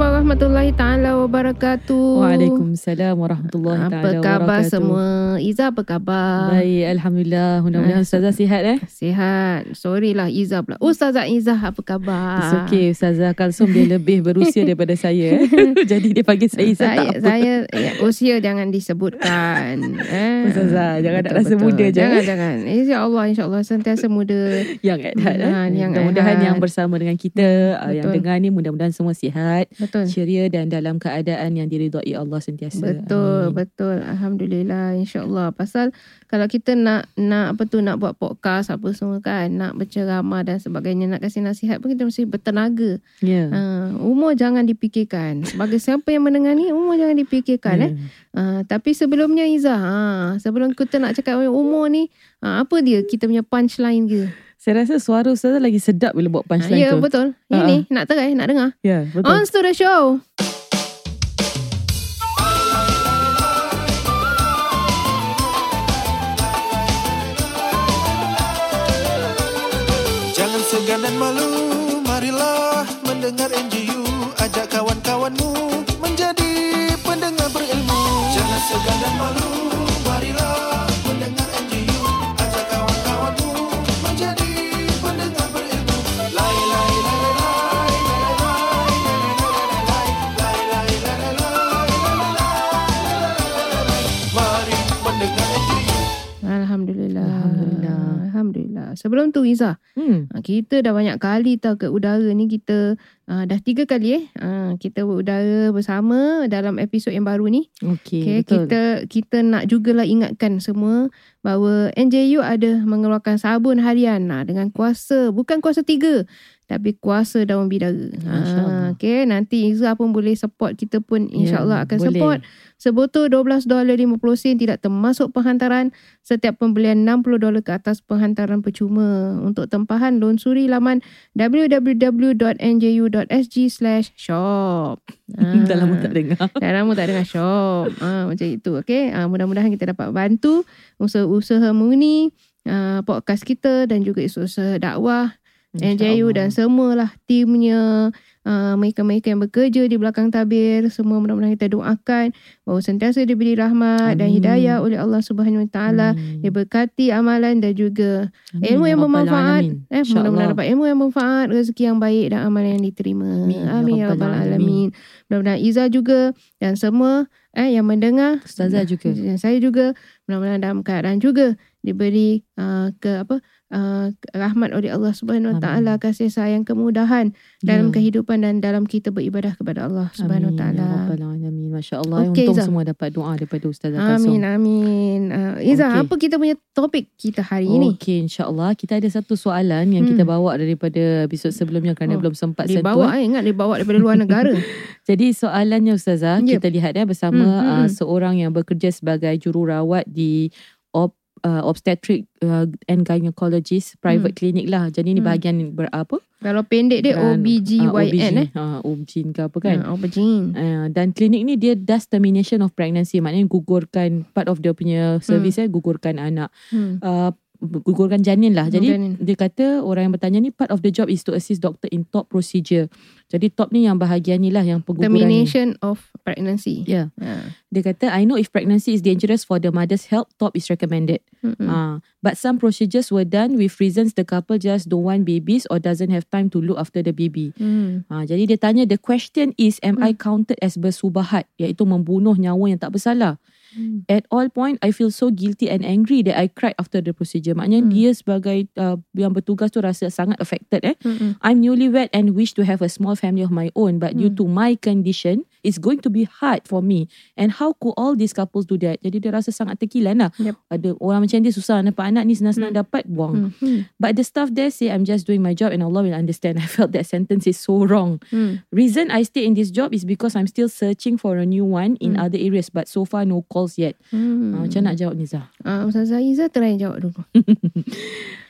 Warahmatullahi taala wabarakatuh. Waalaikumsalam warahmatullahi Apa taala khabar wabarakatuh. semua? Iza apa khabar? Baik, alhamdulillah. Mudah-mudahan ustazah sihat eh. Sihat. Sorry lah Iza pula. Ustazah Iza apa khabar? It's okay Ustazah Kalsum dia lebih berusia daripada saya. Jadi dia panggil saya Izzah saya, tak apa. saya ya, usia jangan disebutkan. eh. Ustazah, jangan nak Betul, rasa betul. muda je. Jangan, jangan. InsyaAllah, insyaAllah sentiasa muda. Yang heart eh. Ah, yang Mudah-mudahan yang bersama dengan kita yang Betul. dengar ni mudah-mudahan semua sihat, Betul. Ceria dan dalam keadaan yang diridhai Allah sentiasa. Betul, Amin. betul. Alhamdulillah, insyaAllah. Pasal kalau kita nak nak apa tu nak buat podcast apa semua kan, nak berceramah dan sebagainya, nak kasih nasihat pun kita mesti bertenaga. Ya. Uh, umur jangan dipikirkan. Sebagai siapa yang mendengar ni, umur jangan dipikirkan eh. Hmm. Uh, tapi sebelumnya Izzah, ha, sebelum kita nak cakap umur ni, uh, apa dia kita punya punchline ke? Saya rasa suara Ustazah lagi sedap bila buat punchline ya, tu. betul. Ha, Ini nak terai, nak dengar. Ya, betul. On to the show. Jangan segan dan malu, marilah mendengar NGU. Ajak kawan-kawanmu menjadi pendengar berilmu. Jangan segan dan malu, Alhamdulillah. Sebelum tu Izzah, Hmm. Ha, Kita dah banyak kali tahu ke udara ni kita uh, dah tiga kali eh uh, kita berudara bersama dalam episod yang baru ni. Okey, Okay, betul. kita kita nak jugalah ingatkan semua bahawa NJU ada mengeluarkan sabun harian nah, dengan kuasa bukan kuasa tiga tapi kuasa daun bidara. Masya Allah. okay, nanti Izzah pun boleh support kita pun insyaAllah Ya, akan boleh. support. Sebotol $12.50 tidak termasuk penghantaran setiap pembelian $60 ke atas penghantaran percuma. Untuk tempahan lonsuri laman www.nju.sg slash shop. Dah lama tak dengar. Dah lama tak dengar shop. Ah, macam itu. Okay. Ah, mudah-mudahan kita dapat bantu usaha-usaha muni, ah, podcast kita dan juga usaha dakwah NJU dan semualah timnya uh, mereka-mereka yang bekerja di belakang tabir. Semua mudah-mudahan kita doakan bahawa sentiasa diberi rahmat dan Amin. hidayah oleh Allah Subhanahu Wa Taala. Diberkati amalan dan juga Amin, ilmu ya yang Rabbal bermanfaat. Eh mudah-mudahan dapat ilmu yang bermanfaat rezeki yang baik dan amalan yang diterima. Amin, ya amin ya Rabbal alamin. Mudah-mudahan Iza juga dan semua eh yang mendengar Ustazah juga. dan saya juga mudah-mudahan dalam keadaan juga diberi uh, ke apa uh, rahmat oleh Allah Subhanahu Wa Amin. Taala kasih sayang kemudahan dalam Ya. kehidupan dan dalam kita beribadah kepada Allah Subhanahu Wa Amin, Taala. Ya Rabbal Alamin. Masya Allah. Okey, Untung Izzah. semua dapat doa daripada Ustazah Kalsum. Amin amin. Uh, Iza, Okey. apa kita punya topik kita hari ini? Okey, insyaAllah. Kita ada satu soalan yang Hmm. kita bawa daripada episod sebelumnya kerana Oh, belum sempat Dibawa sentuh. eh, ingat dibawa daripada luar negara. Jadi soalannya Ustazah, Yep. kita lihat ya bersama Hmm, hmm, uh, hmm. seorang yang bekerja sebagai jururawat di op, uh, obstetric uh, and gynecologist private clinic lah. Jadi ni Hmm. bahagian apa? Kalau pendek dia OBGYN eh. Uh, OBGYN ke apa kan? Uh, Aubergine. Uh, dan klinik ni dia does termination of pregnancy maknanya gugurkan part of dia punya service eh gugurkan anak Hmm. uh, gugurkan janin lah jadi Janin. dia kata orang yang bertanya ni part of the job is to assist doctor in top procedure jadi top ni yang bahagian ni lah yang pengguguran ni Termination of pregnancy. Ya. Yeah. dia kata I know if pregnancy is dangerous for the mother's health top is recommended Mm-mm. Ah, but some procedures were done with reasons the couple just don't want babies or doesn't have time to look after the baby Hmm. Ha, jadi dia tanya the question is am I counted as bersubahat iaitu membunuh nyawa yang tak bersalah. Hmm. At all point I feel so guilty and angry that I cried after the procedure. Maknanya Hmm. dia sebagai uh, yang bertugas tu rasa sangat affected eh. Mm-mm. I'm newlywed and wish to have a small family of my own but due Hmm. to my condition it's going to be hard for me. And how could all these couples do that? Jadi dia rasa sangat terkilan lah. Yep. Ada orang macam dia susah dapat anak ni senang-senang Hmm. dapat buang. Hmm. But the staff there say I'm just doing my job and Allah will understand. I felt that sentence is so wrong. Hmm. Reason I stay in this job is because I'm still searching for a new one in Hmm. other areas but so far no calls yet. Hmm. Uh, macam nak jawab Niza? Ah, Ustazah Izzah try jawab dulu.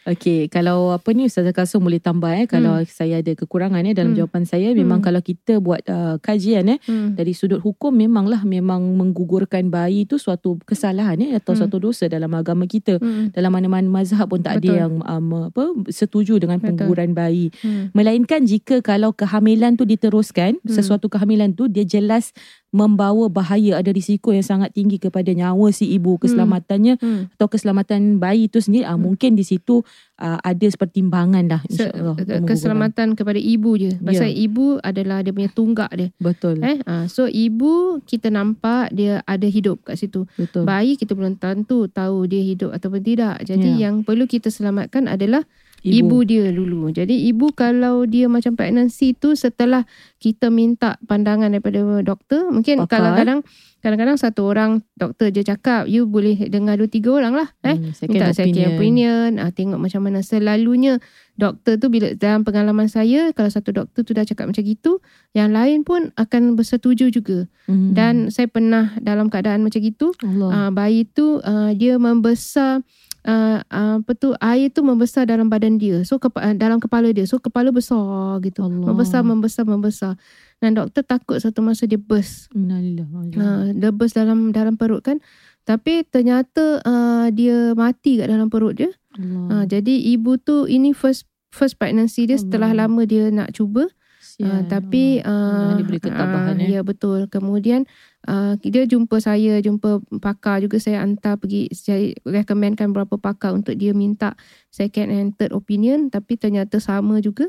Okay, kalau apa ni Ustazah Kasum boleh tambah eh kalau saya ada kekurangan eh dalam Hmm. jawapan saya memang Hmm. kalau kita buat uh, kajian eh Hmm. dari sudut hukum memanglah memang menggugurkan bayi itu suatu kesalahan eh atau Hmm. suatu dosa dalam agama kita. Hmm. Dalam mana-mana mazhab pun tak Betul. ada yang um, apa setuju dengan Betul. pengguguran bayi. Hmm. Melainkan jika kalau kehamilan tu diteruskan, Hmm. sesuatu kehamilan tu dia jelas membawa bahaya, ada risiko yang sangat tinggi kepada nyawa si ibu, keselamatannya Hmm. atau keselamatan bayi itu sendiri, ah, Hmm. mungkin di situ ah, ada pertimbangan dah insya-Allah. menggugurkan. keselamatan kepada ibu je. Pasal Ya. ibu adalah dia punya tunggak dia. Betul. Eh, ah, so ibu kita nampak dia ada hidup kat situ. Betul. Bayi kita belum tentu tahu dia hidup ataupun tidak. Jadi Ya. yang perlu kita selamatkan adalah ibu. dia dulu. Jadi ibu kalau dia macam pregnancy tu setelah kita minta pandangan daripada doktor, mungkin Pakar. kadang-kadang kadang-kadang satu orang doktor je cakap, you boleh dengar dua tiga orang lah eh. Hmm, second Minta opinion. second opinion, ah, tengok macam mana selalunya doktor tu bila dalam pengalaman saya kalau satu doktor tu dah cakap macam gitu, yang lain pun akan bersetuju juga. Hmm. Dan saya pernah dalam keadaan macam gitu, Allah. uh, bayi tu uh, dia membesar uh, uh, apa tu air tu membesar dalam badan dia. So kepa- dalam kepala dia. So kepala besar gitu. Allah. Membesar membesar membesar. Dan doktor takut satu masa dia burst. Innalillah. Uh, dia burst dalam dalam perut kan. Tapi ternyata uh, dia mati kat dalam perut dia. Uh, Allah. jadi ibu tu ini first first pregnancy dia setelah Allah. lama dia nak cuba. Uh, Kesian. tapi Allah. uh, diberi ketabahan uh, eh. ya betul. Kemudian uh, dia jumpa saya, jumpa pakar juga saya hantar pergi saya recommendkan beberapa pakar untuk dia minta second and third opinion tapi ternyata sama juga.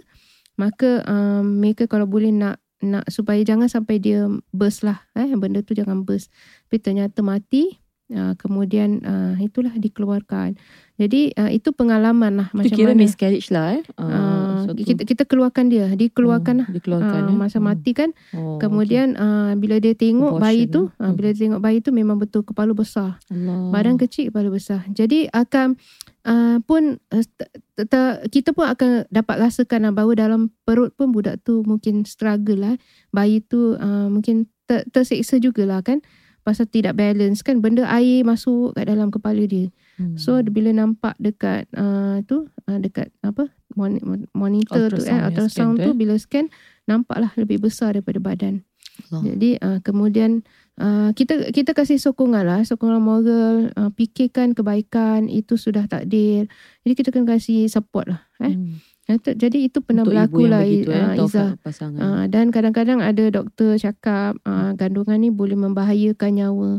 Maka um, mereka kalau boleh nak nak supaya jangan sampai dia burst lah eh benda tu jangan burst. Tapi ternyata mati uh, kemudian uh, itulah dikeluarkan. Jadi uh, itu pengalaman lah Itu macam kira mana miscarriage lah eh. uh, satu- kita kita keluarkan dia, dikeluarkan lah. Oh, dikeluarkan Uh, eh. masa Oh. mati kan Oh, Kemudian uh, bila dia tengok Abortion, bayi tu, uh, bila dia tengok bayi tu memang betul kepala besar. okay. Allah. Badan kecil kepala besar. Jadi akan uh, pun uh, kita pun akan dapat rasakan uh, bahawa dalam perut pun budak tu mungkin struggle lah. Bayi tu uh, mungkin ter- terseksa jugalah kan. Pasal tidak balance kan benda air masuk kat dalam kepala dia. Hmm. So bila nampak dekat uh, tu uh, dekat apa mon- monitor tu eh Ultrasound, ultrasound tu eh. bila scan nampaklah lebih besar daripada badan. Allah. Jadi uh, kemudian uh, kita kita kasih sokongan lah, sokongan moral, uh, fikirkan kebaikan itu sudah takdir. Jadi kita kena kasih support lah. Eh. Hmm. Jadi itu pernah Untuk berlaku lah begitu, uh, Izzah. pasangan. Uh, dan kadang-kadang ada doktor cakap uh, kandungan ni boleh membahayakan nyawa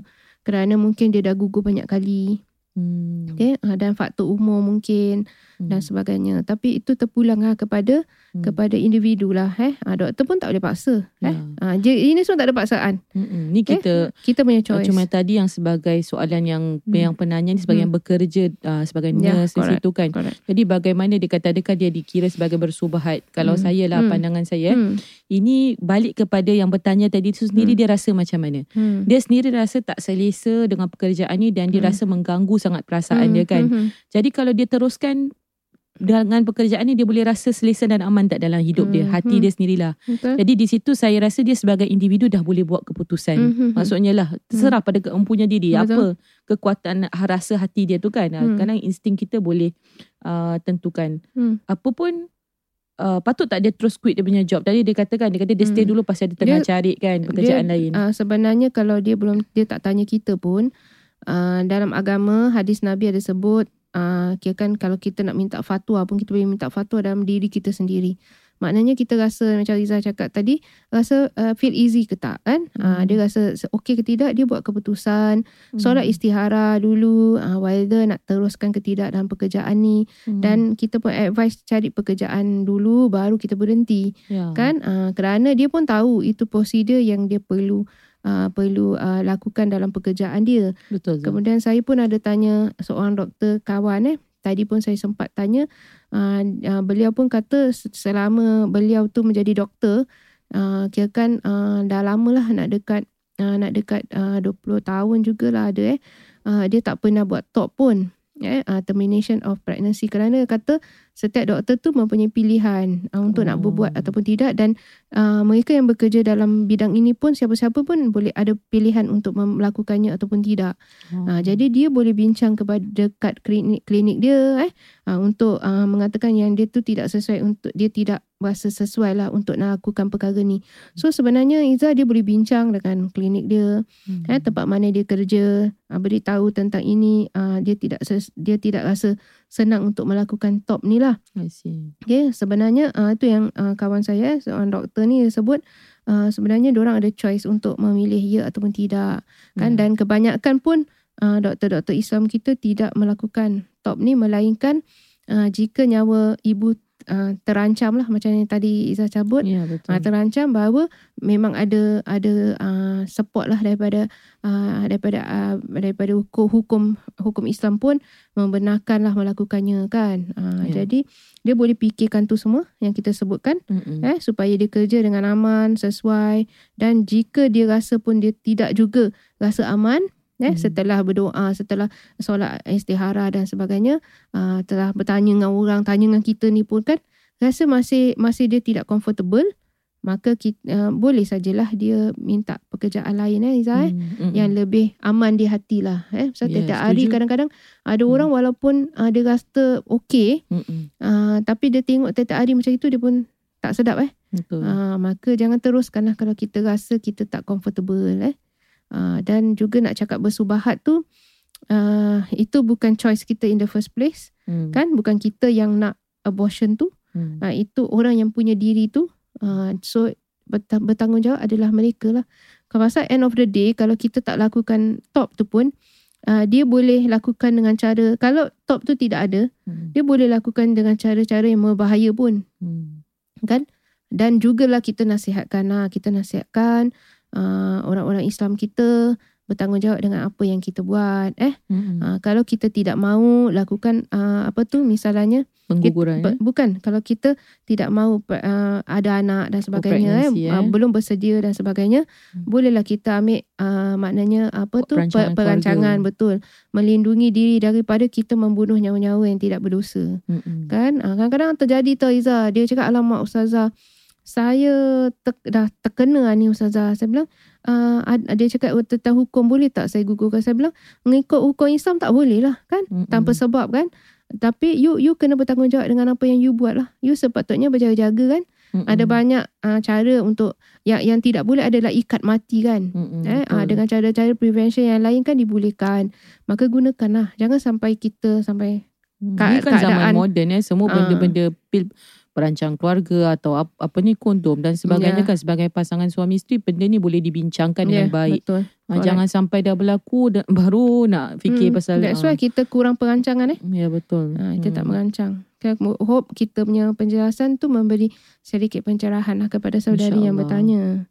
kerana mungkin dia dah gugur banyak kali. Hmm. Okay? Uh, dan faktor umur mungkin dan Hmm. sebagainya. Tapi itu terpulang lah kepada Hmm. kepada individu lah. Eh. Uh, doktor pun tak boleh paksa. Eh. Ya. Uh, je- ini semua tak ada paksaan. Mm-mm. Ni Okay? kita Kita punya Uh, choice. Cuma tadi yang sebagai soalan yang Hmm. yang penanya ni sebagai yang bekerja uh, sebagai Ya, nurse di correct. situ kan. Correct. Jadi bagaimana dia kata adakah dia dikira sebagai bersubahat? Kalau Hmm. saya lah Hmm. pandangan saya, Hmm. ini balik kepada yang bertanya tadi tu sendiri Hmm. dia rasa macam mana? Hmm. Dia sendiri rasa tak selesa dengan pekerjaan ni dan dia Hmm. rasa mengganggu sangat perasaan Hmm, dia kan. hmm, hmm. Jadi kalau dia teruskan dengan pekerjaan ni dia boleh rasa selesa dan aman tak dalam hidup dia, Hmm, hati hmm. dia sendirilah. Betul. Jadi di situ saya rasa dia sebagai individu dah boleh buat keputusan. Hmm, hmm, hmm. Maksudnya lah terserah pada keempunya diri Betul. apa kekuatan rasa hati dia tu kan. Hmm. Hmm. Kadang insting kita boleh uh, tentukan. Hmm. Apa pun uh, patut tak dia terus quit dia punya job. Tadi dia katakan dia kata dia stay Hmm. dulu pasal dia tengah Dia- cari kan pekerjaan dia, lain. Uh, sebenarnya kalau dia belum dia tak tanya kita pun uh, dalam agama hadis Nabi ada sebut uh, kan kalau kita nak minta fatwa pun kita boleh minta fatwa dalam diri kita sendiri. Maknanya kita rasa macam Riza cakap tadi rasa uh, feel easy ke tak kan? Uh, Hmm. dia rasa okey ke tidak dia buat keputusan. Hmm. Solat istihara dulu uh, whether nak teruskan ke tidak dalam pekerjaan ni Hmm. dan kita pun advice cari pekerjaan dulu baru kita berhenti ya. kan uh, kerana dia pun tahu itu prosedur yang dia perlu uh, perlu uh, lakukan dalam pekerjaan dia. Betul. Kemudian saya pun ada tanya seorang doktor kawan eh. Tadi pun saya sempat tanya uh, uh, beliau pun kata selama beliau tu menjadi doktor uh, kirakan uh, dah lama lah nak dekat uh, nak dekat uh, 20 tahun jugalah ada eh. Uh, dia tak pernah buat top pun eh, uh, termination of pregnancy kerana kata setiap doktor tu mempunyai pilihan uh, untuk oh. nak berbuat ataupun tidak dan uh, mereka yang bekerja dalam bidang ini pun siapa-siapa pun boleh ada pilihan untuk melakukannya ataupun tidak. Oh. Uh, jadi dia boleh bincang kepada dekat klinik klinik dia eh uh, untuk uh, mengatakan yang dia tu tidak sesuai untuk dia tidak rasa sesuai lah untuk nak lakukan perkara ni. So sebenarnya Iza dia boleh bincang dengan klinik dia, hmm. eh, tempat mana dia kerja, uh, beritahu tentang ini, uh, dia tidak ses, dia tidak rasa senang untuk melakukan top ni lah. I see. Okay, sebenarnya uh, itu yang uh, kawan saya, seorang doktor ni dia sebut, uh, sebenarnya orang ada choice untuk memilih ya ataupun tidak. kan? Yeah. Dan kebanyakan pun uh, doktor-doktor Islam kita tidak melakukan top ni melainkan uh, jika nyawa ibu uh, terancam lah macam yang tadi Izzah cabut Ya, betul. uh, terancam bahawa memang ada ada uh, support lah daripada uh, daripada uh, daripada hukum, hukum hukum Islam pun membenarkan lah melakukannya kan uh, Ya. jadi dia boleh fikirkan tu semua yang kita sebutkan Mm-mm. eh supaya dia kerja dengan aman sesuai dan jika dia rasa pun dia tidak juga rasa aman eh Hmm. setelah berdoa setelah solat istihara dan sebagainya uh, telah bertanya dengan orang tanya dengan kita ni pun kan rasa masih masih dia tidak comfortable maka kita, uh, boleh sajalah dia minta pekerjaan lain eh Izzah eh Mm, mm-mm. yang lebih aman di hati lah eh so, Ya, tiap hari kadang-kadang ada Hmm. orang walaupun uh, dia rasa okey Mm-mm. uh, tapi dia tengok tiap hari macam itu dia pun tak sedap eh Betul. Uh, maka jangan teruskan lah kalau kita rasa kita tak comfortable eh. Uh, dan juga nak cakap bersubahat tu uh, itu bukan choice kita in the first place. Mm, kan? Bukan kita yang nak abortion tu. Mm. uh, itu orang yang punya diri tu. Uh, so bert- bertanggungjawab adalah mereka lah. Kalau pasal end of the day kalau kita tak lakukan top tu pun uh, dia boleh lakukan dengan cara kalau top tu tidak ada Mm, dia boleh lakukan dengan cara-cara yang berbahaya pun. Mm. kan? Dan jugalah kita nasihatkan lah kita nasihatkan uh, orang-orang Islam kita bertanggungjawab dengan apa yang kita buat eh Mm-mm. uh, kalau kita tidak mahu lakukan uh, apa tu misalnya Pengguguran. kita, eh? bukan kalau kita tidak mahu uh, ada anak dan sebagainya eh, pregnancy, eh. uh, belum bersedia dan sebagainya Hmm. bolehlah kita ambil uh, maknanya apa tu Perancangan per- perancangan keluarga. betul melindungi diri daripada kita membunuh nyawa-nyawa yang tidak berdosa Mm-mm. kan Ah, kadang-kadang terjadi tau Iza dia cakap alamak ustazah saya ter, dah terkena lah ni ustazah. Saya bilang uh, dia cakap "Oh, tentang hukum boleh tak? Saya gugurkan. Saya bilang mengikut hukum Islam tak boleh lah kan? Mm-mm. tanpa sebab kan? Tapi you you kena bertanggungjawab dengan apa yang you buat lah. You sepatutnya berjaga-jaga kan? Mm-mm. ada banyak uh, cara untuk yang yang tidak boleh adalah ikat mati kan? Mm-mm. eh Betul. uh, dengan cara-cara prevention yang lain kan dibolehkan. Maka gunakanlah. Jangan sampai kita sampai Hmm, Ka- Ni kan zaman keadaan- moden eh. Semua benda-benda pil perancang keluarga atau apa, apa ni kondom dan sebagainya Ya. kan sebagai pasangan suami isteri benda ni boleh dibincangkan Ya, dengan baik. betul Ha, jangan sampai dah berlaku dah, baru nak fikir Hmm, pasal That's ah. why kita kurang perancangan eh. Ya betul. Ha, kita tak Hmm. merancang. Okay, hope kita punya penjelasan tu memberi sedikit pencerahan lah kepada saudari yang bertanya.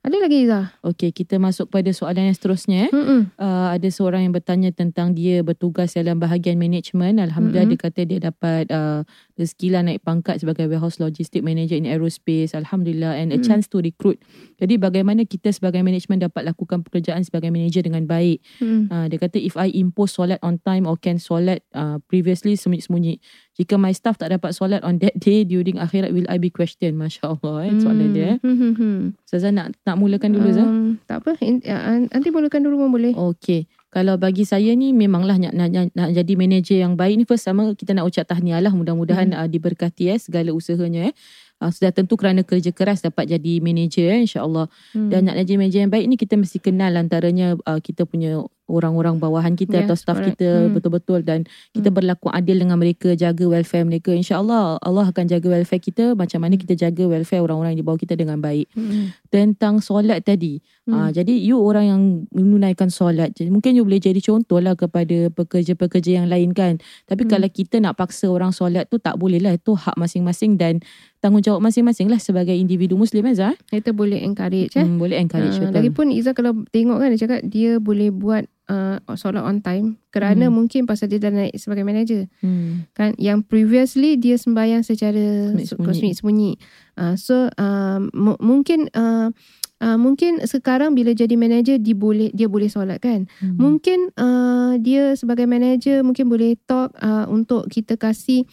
Ada lagi Izzah? Okey, kita masuk pada soalan yang seterusnya eh. Mm-mm. Uh, ada seorang yang bertanya tentang dia bertugas dalam bahagian management. Alhamdulillah Mm-mm. dia kata dia dapat uh, rezeki lah naik pangkat sebagai warehouse logistic manager in aerospace. Alhamdulillah and a Mm. chance to recruit. Jadi bagaimana kita sebagai management dapat lakukan pekerjaan sebagai manager dengan baik. Mm. Uh, dia kata if I impose solat on time or can solat uh, previously sembunyi-sembunyi. Jika my staff tak dapat solat on that day during akhirat will I be questioned? Masya Allah eh, soalan dia eh. Hmm, hmm, hmm. Ustazah nak, nak mulakan dulu Zah? Um, tak apa. Uh, nanti mulakan dulu pun boleh. Okey. Kalau bagi saya ni memanglah nak, nak, nak, nak jadi manager yang baik ni first sama kita nak ucap tahniah lah mudah-mudahan Hmm. uh, diberkati eh segala usahanya eh. Uh, sudah tentu kerana kerja keras dapat jadi manager eh insya-Allah. Hmm. Dan nak jadi manager yang baik ni kita mesti kenal antaranya uh, kita punya orang-orang bawahan kita Yes, atau staff correct. kita Hmm. betul-betul dan kita Hmm. berlaku adil dengan mereka, jaga welfare mereka. Insya-Allah Allah akan jaga welfare kita macam mana kita jaga welfare orang-orang yang di bawah kita dengan baik Hmm. tentang solat tadi. Ah, jadi you orang yang menunaikan solat. Jadi mungkin you boleh jadi contoh lah kepada pekerja-pekerja yang lain kan. Tapi Hmm. kalau kita nak paksa orang solat tu tak boleh lah. Itu hak masing-masing dan tanggungjawab masing-masing lah sebagai individu Muslim Azhar. Kita boleh encourage eh. Hmm, boleh encourage Uh, betul. lagipun Iza kalau tengok kan dia cakap dia boleh buat uh, solat on time kerana Hmm. mungkin pasal dia dah naik sebagai manager Hmm. kan yang previously dia sembahyang secara Sembunyi-sembunyi. sembunyi uh, so uh, m- mungkin uh, uh, mungkin sekarang bila jadi manager dia boleh dia boleh solat kan Hmm. mungkin uh, dia sebagai manager mungkin boleh talk uh, untuk kita kasih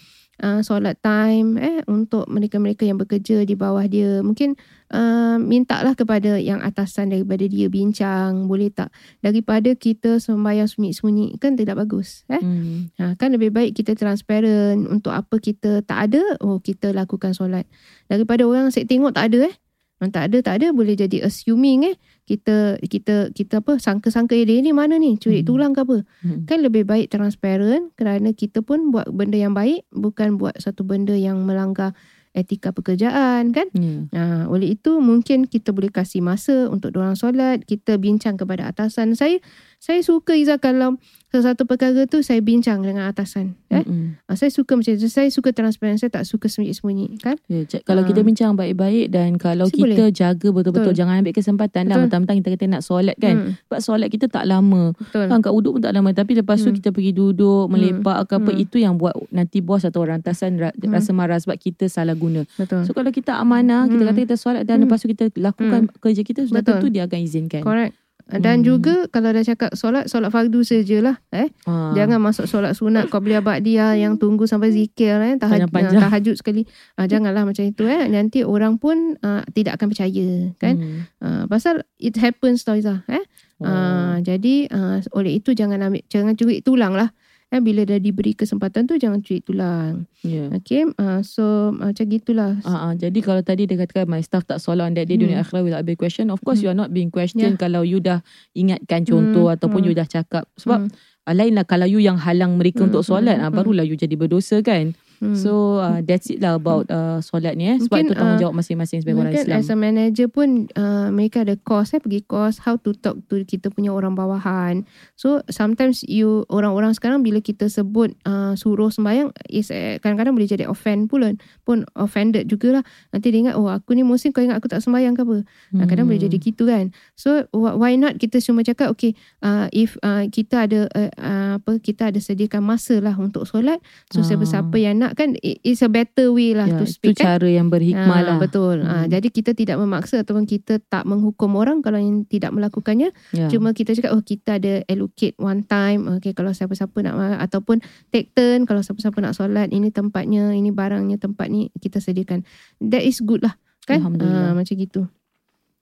uh, solat time eh untuk mereka-mereka yang bekerja di bawah dia mungkin uh, mintalah kepada yang atasan daripada dia bincang boleh tak daripada kita sembahyang sembunyi-sembunyi kan tidak bagus eh Hmm. Ha, kan lebih baik kita transparent untuk apa kita tak ada, oh kita lakukan solat. Daripada orang asyik tengok tak ada eh. Tak ada, tak ada boleh jadi assuming eh. Kita kita kita apa sangka-sangka eh, dia ni mana ni curi Hmm. tulang ke apa. Hmm. Kan lebih baik transparent kerana kita pun buat benda yang baik bukan buat satu benda yang melanggar etika pekerjaan kan. Ya. Ha, oleh itu mungkin kita boleh kasih masa untuk orang solat, kita bincang kepada atasan. Saya saya suka Iza kalau sesuatu perkara tu saya bincang dengan atasan. Eh? Mm-mm. Ha, saya suka macam tu. Saya suka transparent, saya tak suka sembunyi-sembunyi kan. Ya, kalau Ah. kita bincang baik-baik dan kalau Mesti kita jaga betul-betul Betul. jangan ambil kesempatan lah mentang-mentang kita kata nak solat kan. Hmm, Sebab solat kita tak lama. betul. Kan kat uduk pun tak lama tapi lepas tu Hmm. kita pergi duduk melepak ke apa Hmm. itu yang buat nanti bos atau orang atasan ra- Hmm. rasa marah sebab kita salah guna. Betul. So kalau kita amanah, kita Hmm. kata kita solat dan Hmm. lepas tu kita lakukan kerja kita sudah Betul. tentu dia akan izinkan. Correct. Dan Hmm. juga kalau dah cakap solat, solat fardu sajalah. Eh? Ah. Jangan masuk solat sunat Qabliyah Ba'diyah yang tunggu sampai zikir eh tahajud, tahajud sekali. Ah janganlah macam itu eh. Nanti orang pun ah, tidak akan percaya kan. Hmm. Ah, pasal it happens tau Izzah eh. Oh. Ah, jadi ah, oleh itu jangan ambil jangan curi tulang lah. Eh, bila dah diberi kesempatan tu jangan curi tulang. Ya. Okay. ah, so macam gitulah. Ah, ah, jadi kalau tadi dia katakan my staff tak solat on that day dunia Hmm. akhirat will I be question. Of course Hmm. you are not being questioned Yeah. kalau you dah ingatkan contoh Hmm, ataupun hmm. you dah cakap. Sebab Hmm, ah, lain lah kalau you yang halang mereka Hmm, untuk solat, hmm, hmm. barulah you jadi berdosa kan. Hmm. So uh, that's it lah about uh, solat ni eh. Sebab Mungkin, itu tanggungjawab masing-masing sebagai orang Mungkin Islam. as a manager pun uh, mereka ada course eh pergi course how to talk to kita punya orang bawahan. So sometimes you orang-orang sekarang bila kita sebut uh, suruh sembahyang is uh, kadang-kadang boleh jadi offend pula pun offended jugalah. Nanti dia ingat oh aku ni muslim kau ingat aku tak sembahyang ke apa. Hmm. Kadang boleh jadi gitu kan. So wh- why not kita cuma cakap okay uh, if uh, kita ada uh, uh, apa kita ada sediakan masa lah untuk solat. So Ah. siapa-siapa yang nak kan it- it's a better way lah Ya, to itu speak kan. cara yang berhikmah Ah, lah. Betul. Ah, Hmm. jadi kita tidak memaksa ataupun kita tak menghukum orang kalau yang tidak melakukannya. Ya. Cuma kita cakap oh kita ada allocate one time. Okay kalau siapa-siapa nak ataupun take turn kalau siapa-siapa nak solat ini tempatnya, ini barangnya, tempat ni kita sediakan. That is good lah kan? Alhamdulillah. Ah, macam gitu.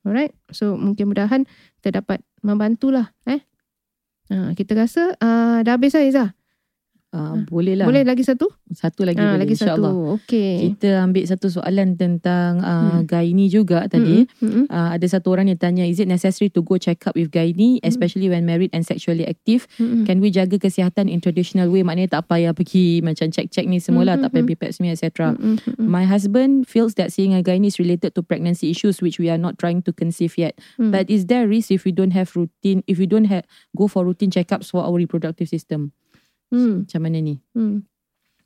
Alright. So mungkin mudahan kita dapat membantulah eh. Ah, kita rasa ah, dah habis lah Izzah. Ah, boleh lah. Boleh lagi satu? Satu lagi Ah, boleh lagi insyaAllah. satu. Okay. Kita ambil satu soalan tentang uh, Hmm. Gaini juga tadi. Mm-mm, mm-mm. Uh, ada satu orang yang tanya, is it necessary to go check up with Gaini, especially when married and sexually active? Mm-mm. Can we jaga kesihatan in traditional way? Maknanya tak payah pergi macam check-check ni semua lah, tak payah pergi pap smear, etc. Mm-mm, mm-mm. My husband feels that seeing a gynae is related to pregnancy issues which we are not trying to conceive yet. Mm. But is there risk if we don't have routine, if we don't have go for routine checkups for our reproductive system? Hmm. Macam mana ni? Hmm.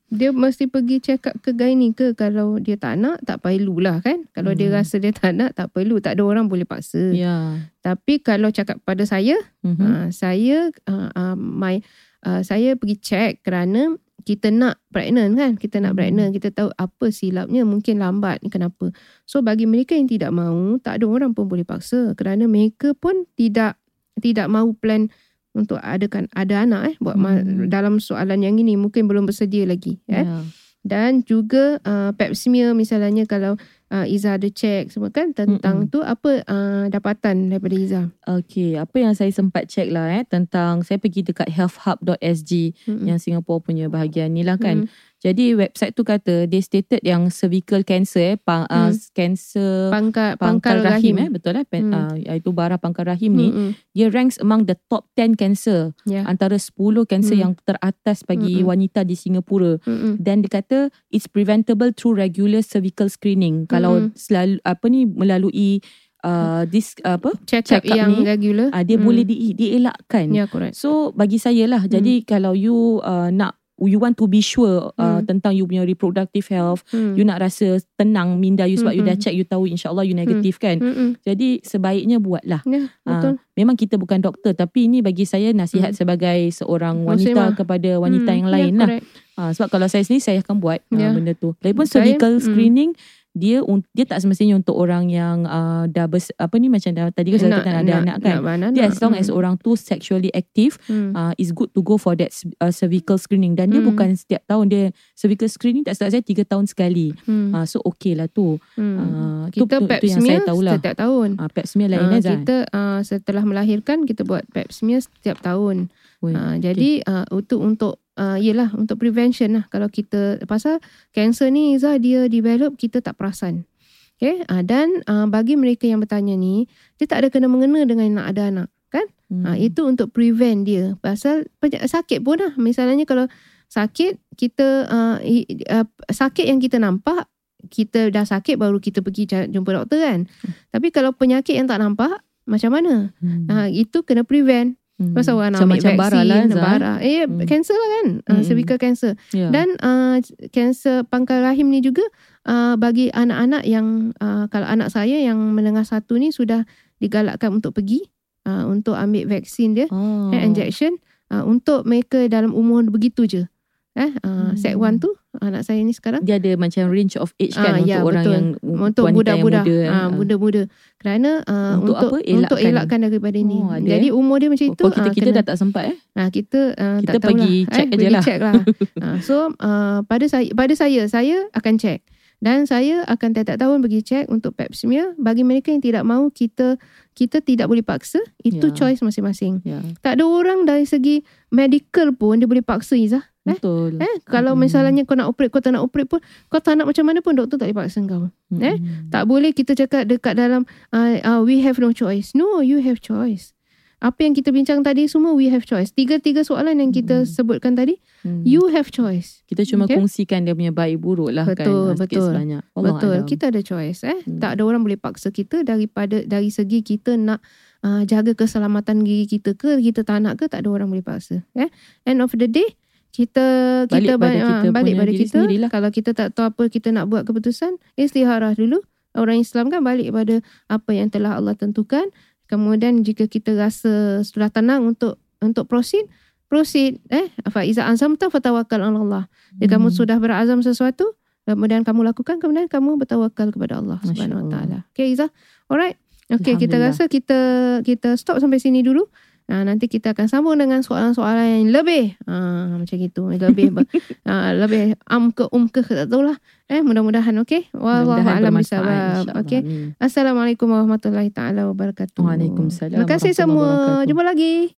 Dia mesti pergi check up ke gynae ke kalau dia tak nak tak perlulah kan. Kalau dia Hmm. rasa dia tak nak tak perlu. Tak ada orang boleh paksa. Ya. Tapi kalau cakap pada saya, Mhm. uh, saya uh, uh, my uh, saya pergi check kerana kita nak pregnant kan. Kita nak Hmm. pregnant, kita tahu apa silapnya mungkin lambat kenapa. So bagi mereka yang tidak mahu, tak ada orang pun boleh paksa kerana mereka pun tidak tidak mahu plan untuk adakan ada anak eh buat Hmm. dalam soalan yang ini mungkin belum bersedia lagi eh Ya. dan juga uh, pap smear misalnya kalau uh, Iza ada check semua kan tentang Mm-mm. tu apa uh, dapatan daripada Iza Okay, apa yang saya sempat check lah eh tentang saya pergi dekat healthhub.sg Mm-mm. yang Singapore punya bahagian ni lah kan. Mm. Jadi website tu kata they stated yang cervical cancer eh pang, uh, Hmm. cancer pangkal pangkal, rahim, eh betul eh Hmm. uh, iaitu bara pangkal rahim ni Mm-mm. dia ranks among the top 10 cancer ya antara 10 kanser Hmm. yang teratas bagi Mm-mm. wanita di Singapura dan dia kata it's preventable through regular cervical screening kalau Mm-mm. selalu apa ni melalui uh, this uh, apa check, check up up yang ni, regular. uh, dia Hmm. boleh di, dielakkan. Ya, correct. So bagi saya lah. Jadi kalau you uh, nak you want to be sure uh, Hmm. tentang you punya reproductive health, Hmm. you nak rasa tenang minda you sebab you dah Mm-mm. check you tahu insyaallah you negatif kan. Mm-mm. Jadi sebaiknya buatlah. Ya, betul. Memang kita bukan doktor tapi ini bagi saya nasihat Hmm. sebagai seorang wanita Muslimah. kepada wanita Hmm, yang ya, lain lah. correct. Ha, sebab kalau saya sendiri saya akan buat Ya. uh, benda tu. Lagipun Saya, cervical mm. screening dia dia tak semestinya untuk orang yang uh, dah bers, apa ni macam dah tadi kan saya katakan ada anak kan. Nak, dia as long as Hmm. orang tu sexually active Hmm. uh, is good to go for that uh, cervical screening dan dia Hmm. bukan setiap tahun dia cervical screening tak silap saya 3 tahun sekali. Hmm. Uh, so okay lah tu. Hmm. Uh, tu, kita tu, pap tu yang saya tahulah. setiap tahun. Uh, pap smear lain uh, kita uh, setelah melahirkan kita buat pap smear setiap tahun. Uh, jadi uh, untuk untuk uh, yelah untuk prevention lah kalau kita pasal kanser ni Izzah dia develop kita tak perasan. Okay? Uh, dan uh, bagi mereka yang bertanya ni dia tak ada kena mengena dengan nak ada anak. Kan? Hmm. Ha, itu untuk prevent dia. Pasal sakit pun lah. Misalnya kalau sakit, kita uh, uh, sakit yang kita nampak, kita dah sakit baru kita pergi jumpa doktor kan. Tapi kalau penyakit yang tak nampak, macam mana? Hmm. Ha, itu kena prevent. Hmm. Pasal orang nak ambil bara vaksin, lah, bara. Eh, Hmm. cancer lah kan? Uh, Hmm. cervical cancer. Ya. Dan uh, kanser pangkal rahim ni juga uh, bagi anak-anak yang uh, kalau anak saya yang menengah satu ni sudah digalakkan untuk pergi uh, untuk ambil vaksin dia oh. eh, injection uh, untuk mereka dalam umur begitu je. Eh, uh, Hmm. set 1 tu anak saya ni sekarang dia ada macam range of age Ah, kan untuk ya, orang betul. yang untuk budak-budak muda. Ah. muda-muda kerana uh, Untuk untuk apa? untuk Elakkan. elakkan daripada ni. Oh, ada, Jadi umur dia macam itu Oh, kita ah, kita kena- dah tak sempat eh. Nah, kita uh, Kita tak tahulah. pergi check eh, aje pergi lah. check lah. uh, so uh, pada saya pada saya saya akan check dan saya akan tiap-tiap tahun pergi check untuk pap smear bagi mereka yang tidak mahu kita kita tidak boleh paksa itu Ya. choice masing-masing. Ya, Tak ada orang dari segi medical pun dia boleh paksa Izzah. Eh? betul. Eh, kalau misalnya kau nak operate, kau tak nak operate pun, kau tak nak macam mana pun doktor tak boleh paksa kau. eh? Mm-mm. Tak boleh kita cakap dekat dalam uh, uh, we have no choice. No, you have choice. Apa yang kita bincang tadi semua we have choice. Tiga-tiga soalan yang kita Mm. sebutkan tadi, Mm. you have choice. kita cuma Okay. kongsikan dia punya baik buruk lah Betul, kan. Sikit betul. sebanyak. Allah Betul. alam. Kita ada choice eh. Hmm. Tak ada orang boleh paksa kita daripada dari segi kita nak uh, jaga keselamatan diri kita ke, kita tak nak ke, tak ada orang boleh paksa. Eh. End of the day kita Balik kita pada ba- kita ah, balik pada kita. sendirilah. kalau kita tak tahu apa kita nak buat keputusan istiharah dulu. Orang Islam kan balik pada apa yang telah Allah tentukan. Kemudian jika kita rasa sudah tenang untuk untuk proceed proceed. Eh fa iza azamta fatawakkal 'ala Allah. Jika kamu Hmm. sudah berazam sesuatu kemudian kamu lakukan kemudian kamu bertawakal kepada Allah Subhanahu wa taala. Okay Iza alright. Okay kita rasa kita kita stop sampai sini dulu Nah, nanti kita akan sambung dengan soalan-soalan yang lebih ah, macam gitu. Lebih ah, lebih am ke um ke tak tahulah. Eh mudah-mudahan okey? Wallahu alam bisawab okey? Assalamualaikum warahmatullahi taala wabarakatuh. Waalaikumsalam terima kasih semua. jumpa lagi